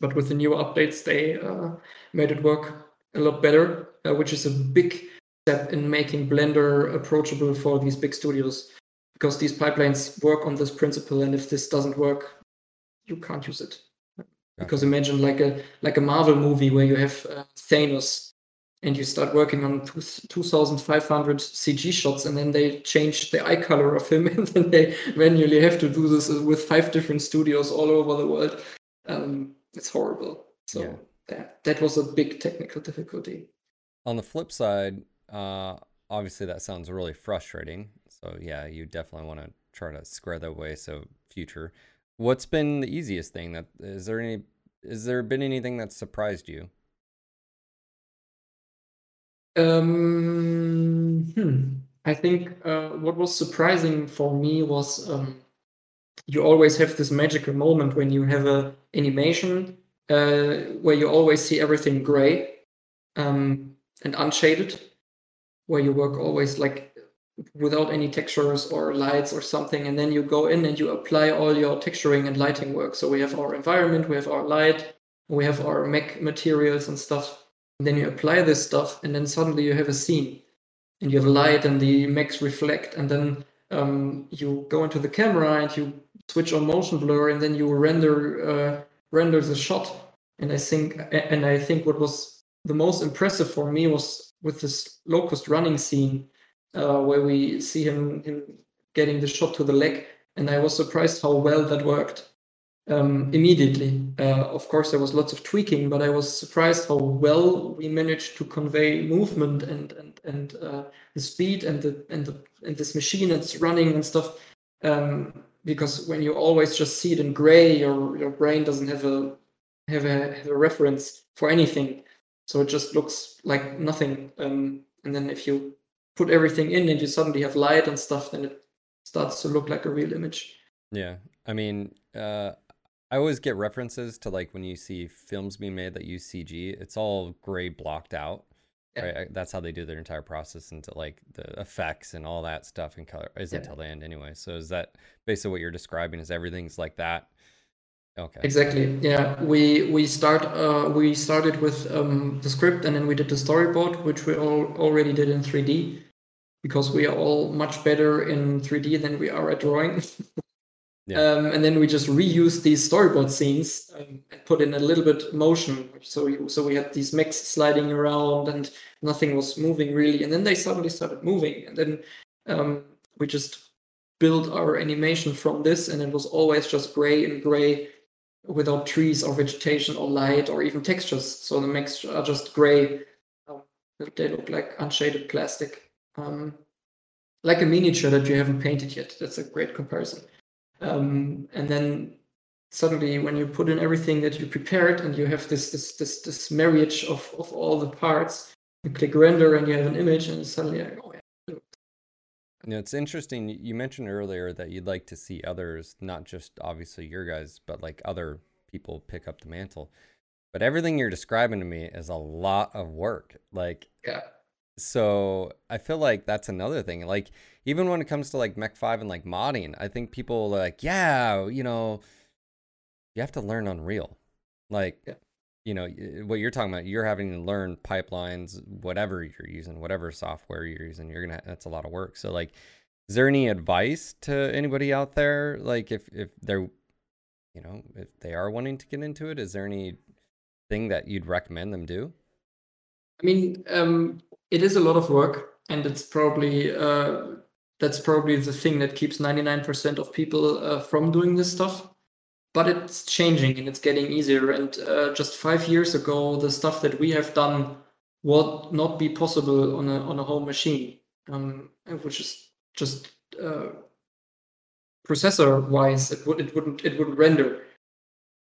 But with the new updates, they uh, made it work a lot better, uh, which is a big step in making Blender approachable for these big studios because these pipelines work on this principle, and if this doesn't work, you can't use it. Okay. Because imagine like a like a Marvel movie where you have uh, Thanos and you start working on 2500 CG shots and then they change the eye color of him and then they manually have to do this with five different studios all over the world. Um, it's horrible. So yeah that that was a big technical difficulty. On the flip side, uh, obviously that sounds really frustrating. So yeah, you definitely want to try to square that away. So future, what's been the easiest thing? That is there any? Is there been anything that surprised you? Um, hmm. I think uh, what was surprising for me was um, you always have this magical moment when you have a animation uh, where you always see everything gray um, and unshaded, where you work always like without any textures or lights or something, and then you go in and you apply all your texturing and lighting work. So we have our environment, we have our light, we have our mech materials and stuff. And then you apply this stuff, and then suddenly you have a scene, and you have light, and the mechs reflect, and then um, you go into the camera and you switch on motion blur, and then you render uh, renders a shot. And I think and I think what was the most impressive for me was with this locust running scene uh, where we see him, him getting the shot to the leg. And I was surprised how well that worked um, immediately. Uh, of course, there was lots of tweaking, but I was surprised how well we managed to convey movement and and and uh, the speed and the and the and this machine that's running and stuff. Um, because when you always just see it in gray, your your brain doesn't have a have a have a reference for anything. so it just looks like nothing. Um, and then if you put everything in and you suddenly have light and stuff, then it starts to look like a real image. Yeah, I mean, uh, I always get references to like when you see films being made that use CG, it's all gray blocked out. Yeah. Right, that's how they do their entire process into like the effects and all that stuff and color is Yeah. until the end anyway. So is that basically what you're describing? Is everything's like that? Okay. Exactly. Yeah, we we start uh, we started with um, the script and then we did the storyboard, which we all already did in 3D, because we are all much better in 3D than we are at drawing. Um, and then we just reused these storyboard scenes um, and put in a little bit motion. So we, so we had these mechs sliding around and nothing was moving really. And then they suddenly started moving. And then um, we just built our animation from this, and it was always just gray and gray without trees or vegetation or light or even textures. So the mechs are just gray. Um, they look like unshaded plastic. Um, like a miniature that you haven't painted yet. That's a great comparison. Um, and then suddenly, when you put in everything that you prepared, and you have this this this this marriage of of all the parts, you click render, and you have an image, and suddenly, like, oh yeah, know, it's interesting. You mentioned earlier that you'd like to see others, not just obviously your guys, but like other people pick up the mantle. But everything you're describing to me is a lot of work. Like, yeah, so I feel like that's another thing. Like, even when it comes to like Mech 5 and like modding, I think people are like, yeah, you know, you have to learn Unreal. Like, Yeah. you know, what you're talking about, you're having to learn pipelines, whatever you're using, whatever software you're using, you're gonna, that's a lot of work. So, like, is there any advice to anybody out there? Like, if, if they're, you know, if they are wanting to get into it, is there any thing that you'd recommend them do? I mean, um, it is a lot of work, and it's probably uh, that's probably the thing that keeps 99% of people uh, from doing this stuff. But it's changing and it's getting easier. And uh, just five years ago, the stuff that we have done would not be possible on a on a home machine, um, which is just uh, processor wise, it would it wouldn't it wouldn't render.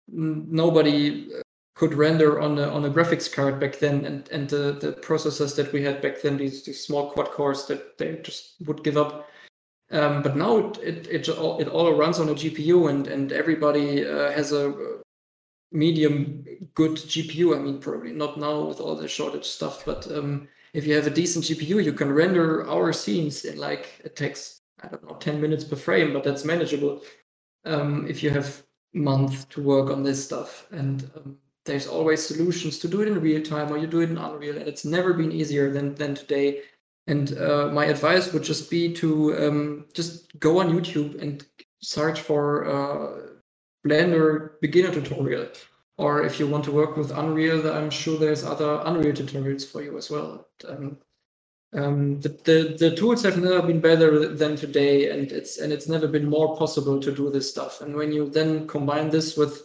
Nobody could render on a on a graphics card back then, and and the the processors that we had back then, these these small quad cores that they just would give up. Um, but now it it it all, it all runs on a GPU, and and everybody uh, has a medium good GPU. I mean, probably not now with all the shortage stuff, but um, if you have a decent GPU, you can render our scenes in like it takes I don't know ten minutes per frame, but that's manageable. Um, if you have month to work on this stuff, and um, there's always solutions to do it in real time or you do it in Unreal, and it's never been easier than than today. And uh, my advice would just be to um, just go on YouTube and search for uh, Blender beginner tutorial. Or if you want to work with Unreal, I'm sure there's other Unreal tutorials for you as well. Um, um, the, the the tools have never been better than today, and it's and it's never been more possible to do this stuff. And when you then combine this with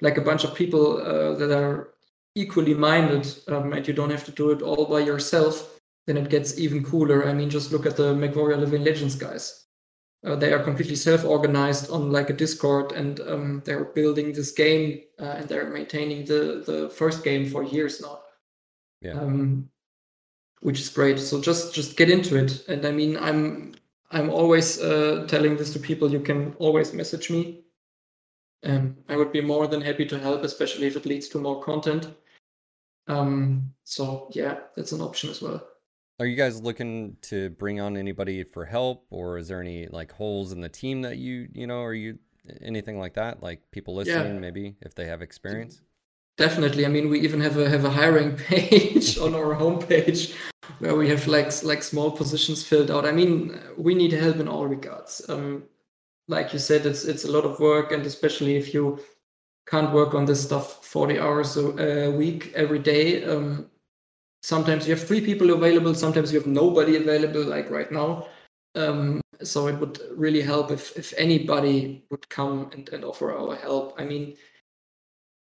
like a bunch of people uh, that are equally minded, um, and you don't have to do it all by yourself, then it gets even cooler. I mean, just look at the MechWarrior Living Legends guys. Uh, they are completely self-organized on like a Discord, and um, they're building this game, uh, and they're maintaining the the first game for years now. Yeah. Um, which is great. So just just get into it. And I mean, I'm I'm always uh, telling this to people. You can always message me. Um, I would be more than happy to help, especially if it leads to more content. Um, so yeah, that's an option as well. Are you guys looking to bring on anybody for help, or is there any like holes in the team that you you know, are you anything like that? Like people listening, maybe if they have experience. Definitely. I mean, we even have a have a hiring page on our homepage where we have like like small positions filled out. I mean, we need help in all regards. Um, like you said, it's it's a lot of work, and especially if you can't work on this stuff 40 hours a, week every day. Um, sometimes you have three people available, sometimes you have nobody available, like right now. Um, so it would really help if if anybody would come and, and offer our help. I mean,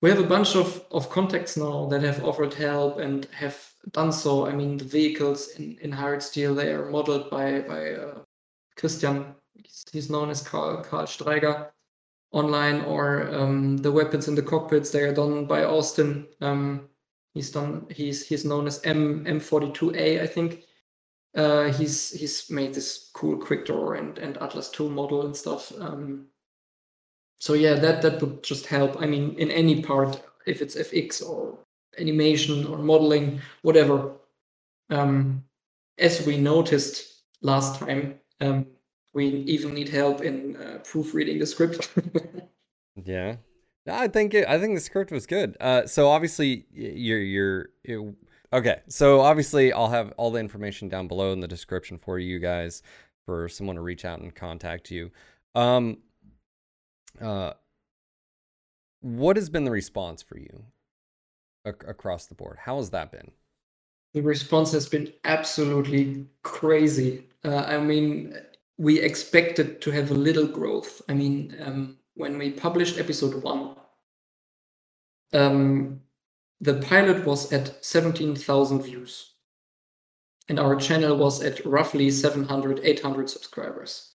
we have a bunch of, of contacts now that have offered help and have done so. I mean, the vehicles in, in Hired Steel, they are modeled by, by uh, Christian, he's, known as Karl, Karl Streiger online, or um, the weapons in the cockpits, they are done by Austin. Um, He's done. He's he's known as M M42A, I think. Uh, he's he's made this cool quick draw and and Atlas 2 model and stuff. Um, so yeah, that that would just help. I mean, in any part, if it's FX or animation or modeling, whatever. Um, as we noticed last time, um, we even need help in uh, proofreading the script. yeah, I think it, I think the script was good. Uh, so obviously you're you're it, okay. So obviously I'll have all the information down below in the description for you guys for someone to reach out and contact you. Um, uh, what has been the response for you ac- across the board? How has that been? The response has been absolutely crazy. Uh, I mean, we expected to have a little growth. I mean, um, when we published episode one, um, the pilot was at 17,000 views. And our channel was at roughly 700, 800 subscribers.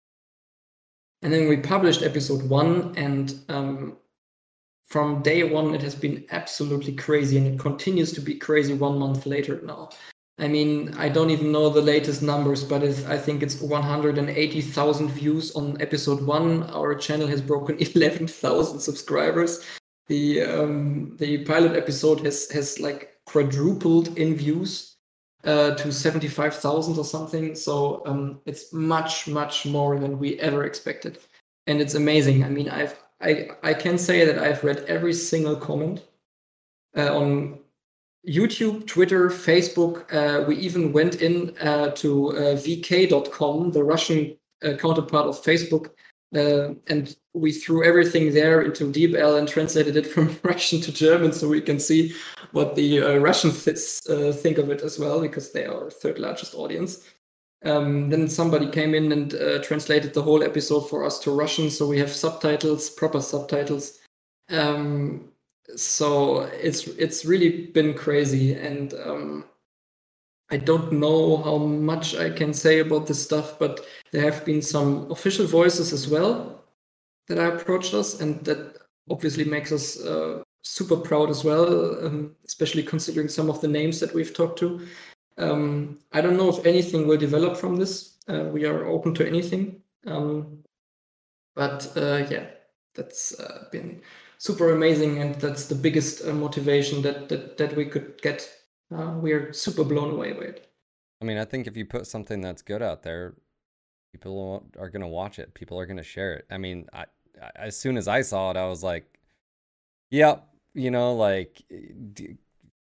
And then we published episode one, and um, from day one, it has been absolutely crazy, and it continues to be crazy one month later now. I mean, I don't even know the latest numbers, but I think it's 180,000 views on episode one. Our channel has broken 11,000 subscribers. The um, the pilot episode has has like quadrupled in views uh, to 75,000 or something. So um, it's much much more than we ever expected, and it's amazing. I mean, I've I I can say that I've read every single comment uh, on YouTube, Twitter, Facebook. Uh, we even went in uh, to uh, VK.com, the Russian uh, counterpart of Facebook, uh, and we threw everything there into DeepL and translated it from Russian to German so we can see what the uh, Russians think of it as well, because they are our third largest audience. Um, then somebody came in and translated the whole episode for us to Russian, so we have subtitles, proper subtitles. Um, so it's it's really been crazy and um, i don't know how much i can say about this stuff but there have been some official voices as well that I approached us and that obviously makes us uh, super proud as well um, especially considering some of the names that we've talked to. Um, i don't know if anything will develop from this. Uh, we are open to anything. Um, but uh, yeah that's uh, been super amazing, and that's the biggest uh, motivation that, that that we could get. Uh, we're super blown away by it. I mean, I think if you put something that's good out there, people are going to watch it. People are going to share it. I mean, I, as soon as I saw it, I was like, "Yep," you know, like D-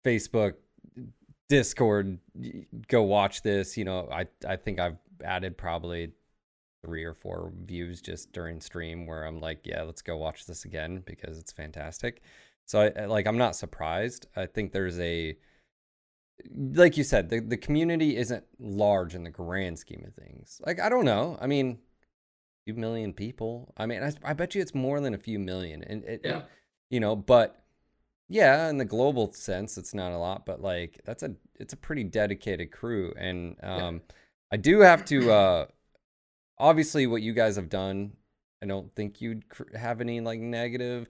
Facebook, Discord, go watch this. You know, I I think I've added probably three or four views just during stream where I'm like, yeah, let's go watch this again because it's fantastic. So I like I'm not surprised. I think there's a like you said, the, the community isn't large in the grand scheme of things. Like I don't know. I mean, a few million people. I mean, I, I bet you it's more than a few million. And it, yeah. you know, but yeah, in the global sense, it's not a lot, but like that's a it's a pretty dedicated crew. And um, yeah. I do have to uh, obviously what you guys have done i don't think you'd have any like negative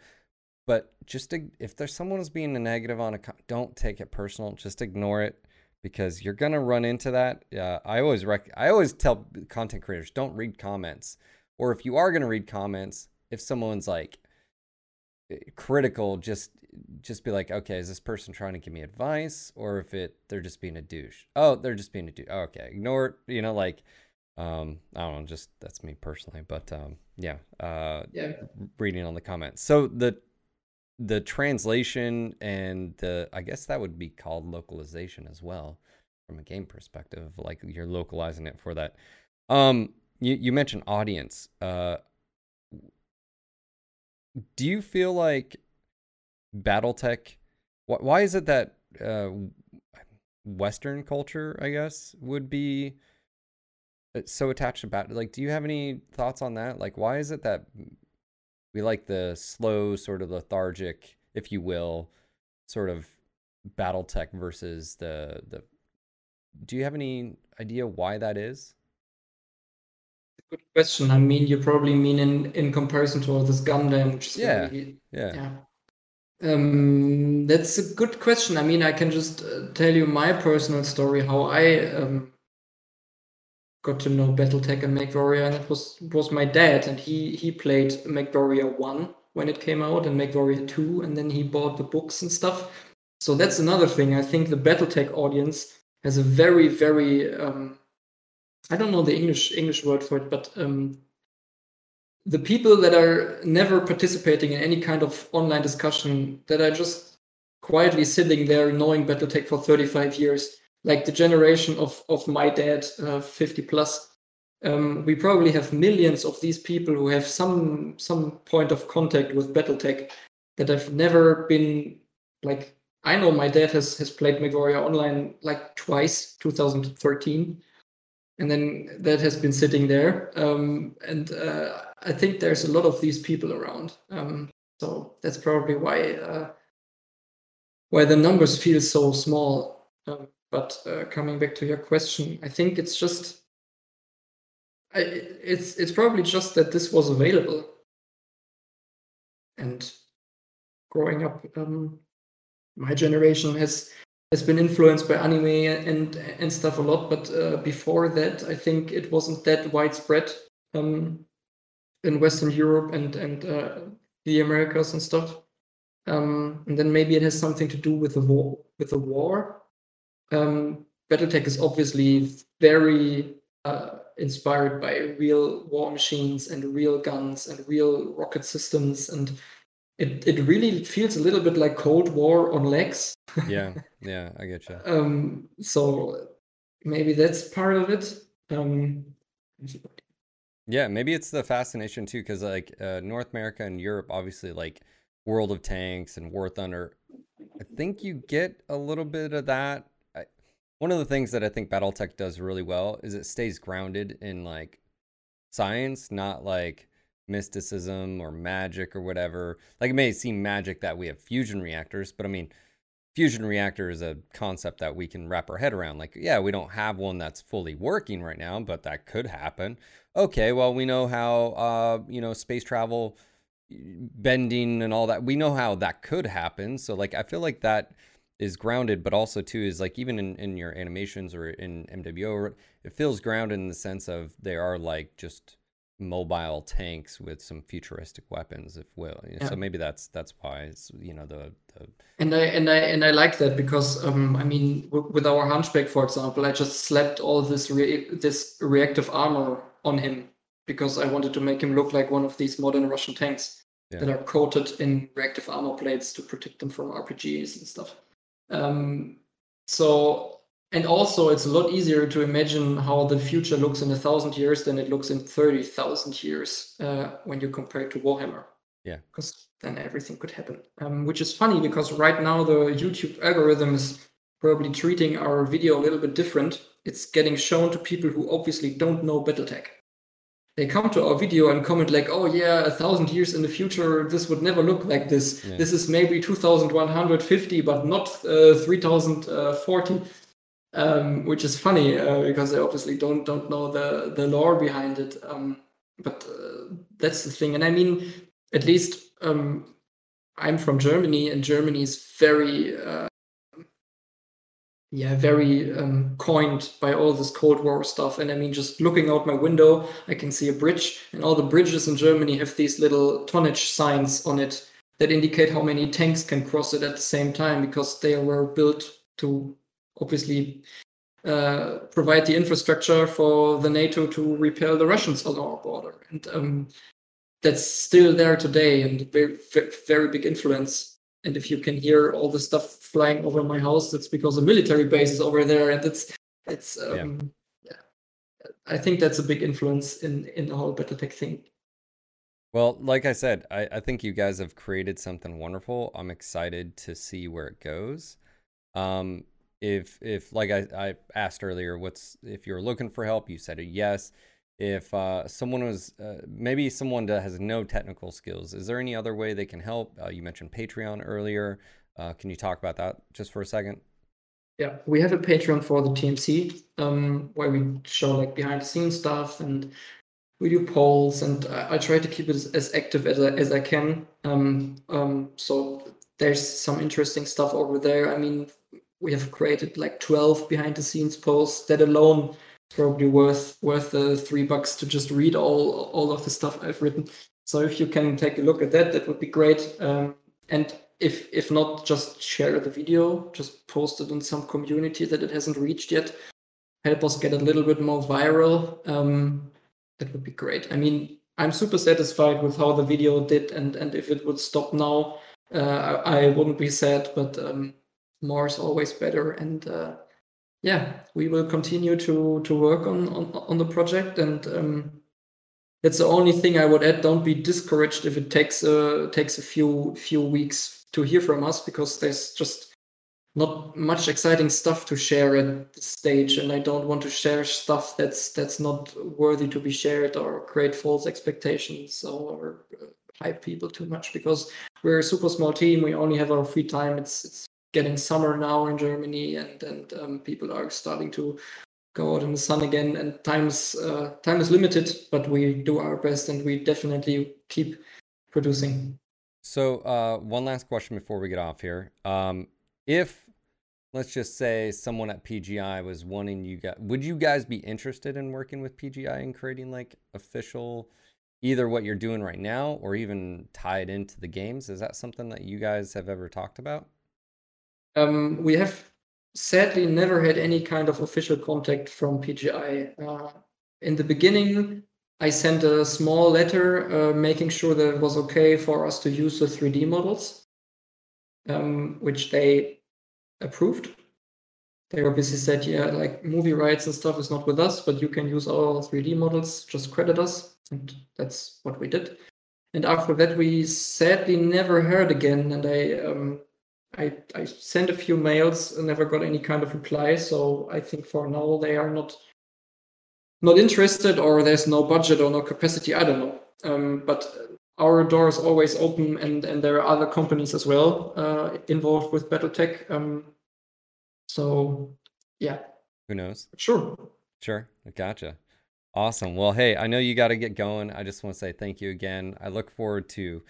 but just to, if there's someone who's being a negative on a don't take it personal just ignore it because you're gonna run into that. Uh, i always rec- i always tell content creators don't read comments or if you are gonna read comments if someone's like eh, critical just just be like okay is this person trying to give me advice? Or if it they're just being a douche. Oh they're just being a douche okay ignore it you know like um i don't know just that's me personally but um yeah uh yeah. reading on the comments. So the the translation and the i guess that would be called localization as well from a game perspective like you're localizing it for that. Um you, you mentioned audience uh do you feel like battletech wh- why is it that uh western culture i guess would be so attached about it. Like, do you have any thoughts on that? Like, why is it that we like the slow, sort of lethargic, if you will, sort of battle tech versus the the? Do you have any idea why that is? Good question. I mean, you probably mean in in comparison to all this Gundam, which is yeah, very, yeah. yeah. Um, that's a good question. I mean, I can just uh, tell you my personal story how I um, got to know BattleTech and MechWarrior, and it was was my dad, and he he played MechWarrior one when it came out, and MechWarrior two, and then he bought the books and stuff. So that's another thing. I think the BattleTech audience has a very very um, I don't know the English English word for it, but um, the people that are never participating in any kind of online discussion, that are just quietly sitting there knowing BattleTech for 35 years, like the generation of of my dad, uh, 50 plus. Um, we probably have millions of these people who have some some point of contact with BattleTech that have never been like I know my dad has has played MechWarrior online like twice, 2013, and then that has been sitting there. Um, and uh, I think there's a lot of these people around, um, so that's probably why uh, why the numbers feel so small. Um, but uh, coming back to your question, I think it's just I, it's it's probably just that this was available, and growing up, um, my generation has has been influenced by anime and and stuff a lot. But uh, before that, I think it wasn't that widespread um, in Western Europe and and uh, the Americas and stuff. Um, and then maybe it has something to do with the war. With the war, um, BattleTech is obviously very uh, inspired by real war machines and real guns and real rocket systems and it, it really feels a little bit like cold war on legs. Yeah yeah i get you. Um so maybe that's part of it. Um yeah maybe it's the fascination too because like uh, north america and europe obviously like world of tanks and war thunder i think you get a little bit of that one of the things that I think BattleTech does really well is it stays grounded in like science, not like mysticism or magic or whatever. Like it may seem magic that we have fusion reactors, but I mean, fusion reactor is a concept that we can wrap our head around. Like, yeah, we don't have one that's fully working right now, but that could happen. Okay, well, we know how, uh, you know, space travel, bending and all that. We know how that could happen. So, like, I feel like that is grounded, but also too is like even in, in your animations or in MWO, it feels grounded in the sense of they are like just mobile tanks with some futuristic weapons, if will. Yeah. So maybe that's that's why it's you know the, the and I and I and I like that because um I mean with our hunchback for example, I just slapped all this re- this reactive armor on him because I wanted to make him look like one of these modern Russian tanks yeah. that are coated in reactive armor plates to protect them from RPGs and stuff. Um, so, and also it's a lot easier to imagine how the future looks in a thousand years than it looks in 30,000 years uh, when you compare it to Warhammer. Yeah. Because then everything could happen. Um, which is funny because right now the YouTube algorithm is probably treating our video a little bit different. It's getting shown to people who obviously don't know Battletech they come to our video and comment like, "Oh yeah, a thousand years in the future, this would never look like this. Yeah. This is maybe 2,150, but not uh, 3,040." Um, which is funny uh, because they obviously don't don't know the the lore behind it. Um, but uh, that's the thing, and I mean, at least um, I'm from Germany, and Germany is very uh, yeah, very um, coined by all this Cold War stuff. And I mean, just looking out my window, I can see a bridge, and all the bridges in Germany have these little tonnage signs on it that indicate how many tanks can cross it at the same time because they were built to obviously uh, provide the infrastructure for the NATO to repel the Russians on our border. And um, that's still there today and very, very big influence and if you can hear all the stuff flying over my house, that's because a military base is over there, and it's it's um, yeah. yeah. I think that's a big influence in in the whole BattleTech thing. Well, like I said, I, I think you guys have created something wonderful. I'm excited to see where it goes. Um, if if like I, I asked earlier, what's if you're looking for help, you said a yes if uh, someone was uh, maybe someone that has no technical skills is there any other way they can help? Uh, you mentioned patreon earlier. Uh, can you talk about that just for a second? Yeah we have a patreon for the tmc um, where we show like behind the scenes stuff and we do polls and i, I try to keep it as, as active as I, as I can. Um, um, so there's some interesting stuff over there. I mean, we have created like 12 behind the scenes posts that alone probably worth worth the three bucks to just read all all of the stuff I've written. So if you can take a look at that, that would be great. Um, and if if not, just share the video, just post it in some community that it hasn't reached yet. Help us get a little bit more viral. Um, that would be great. I mean, I'm super satisfied with how the video did, and and if it would stop now, uh, I, I, wouldn't be sad. But um, more is always better, and uh, yeah, we will continue to to work on on, on the project, and um, that's the only thing I would add. Don't be discouraged if it takes a takes a few few weeks to hear from us, because there's just not much exciting stuff to share at this stage. And i don't want to share stuff that's that's not worthy to be shared or create false expectations or uh, hype people too much because we're a super small team. We only have our free time. It's it's getting summer now in germany and and um, people are starting to go out in the sun again and times uh, time is limited but we do our best and we definitely keep producing so uh, one last question before we get off here um, if let's just say someone at PGI was wanting you guys, would you guys be interested in working with PGI and creating like official, either what you're doing right now or even tied into the games? Is that something that you guys have ever talked about? Um, we have sadly never had any kind of official contact from PGI. Uh, in the beginning, I sent a small letter uh, making sure that it was okay for us to use the 3D models, um, which they approved. They obviously said, yeah, like movie rights and stuff is not with us, but you can use our 3D models, just credit us. And that's what we did. And after that, we sadly never heard again. And I, um, I, I sent a few mails and never got any kind of reply. So I think for now they are not not interested, or there's no budget or no capacity. I don't know. Um, but our door is always open, and and there are other companies as well uh, involved with BattleTech. Um, so yeah. Who knows? Sure. Sure. Gotcha. Awesome. Well, hey, I know you got to get going. I just want to say thank you again. I look forward to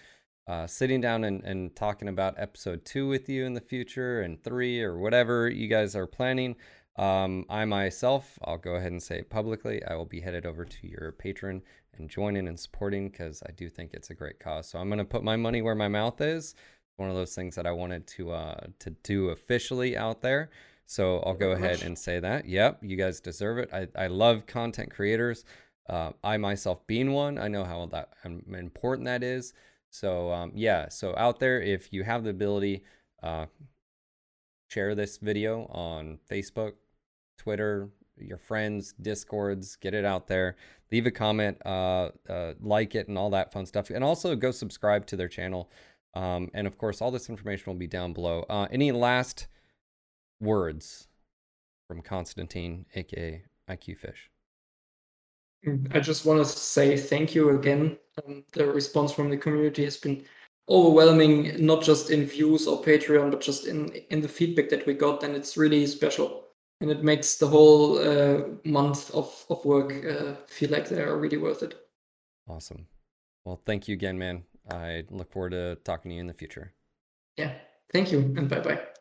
uh, sitting down and, and talking about episode two with you in the future and three or whatever you guys are planning. Um, I myself, I'll go ahead and say it publicly, I will be headed over to your Patreon and joining and supporting because I do think it's a great cause. So I'm going to put my money where my mouth is. One of those things that I wanted to uh, to do officially out there. So I'll go ahead and say that. Yep, you guys deserve it. I, I love content creators. Uh, I myself being one, I know how that um, important that is. So um, yeah, so out there, if you have the ability, uh, share this video on Facebook, Twitter, your friends, discords, get it out there. Leave a comment, uh, uh, like it, and all that fun stuff. And also go subscribe to their channel. Um, and of course, all this information will be down below. Uh, any last words from Constantine, aka IQ Fish? I just want to say thank you again. Um, the response from the community has been overwhelming, not just in views or Patreon, but just in in the feedback that we got, and it's really special. And it makes the whole uh, month of of work uh, feel like they are really worth it. Awesome. Well, thank you again, man. I look forward to talking to you in the future. Yeah. Thank you, and bye bye.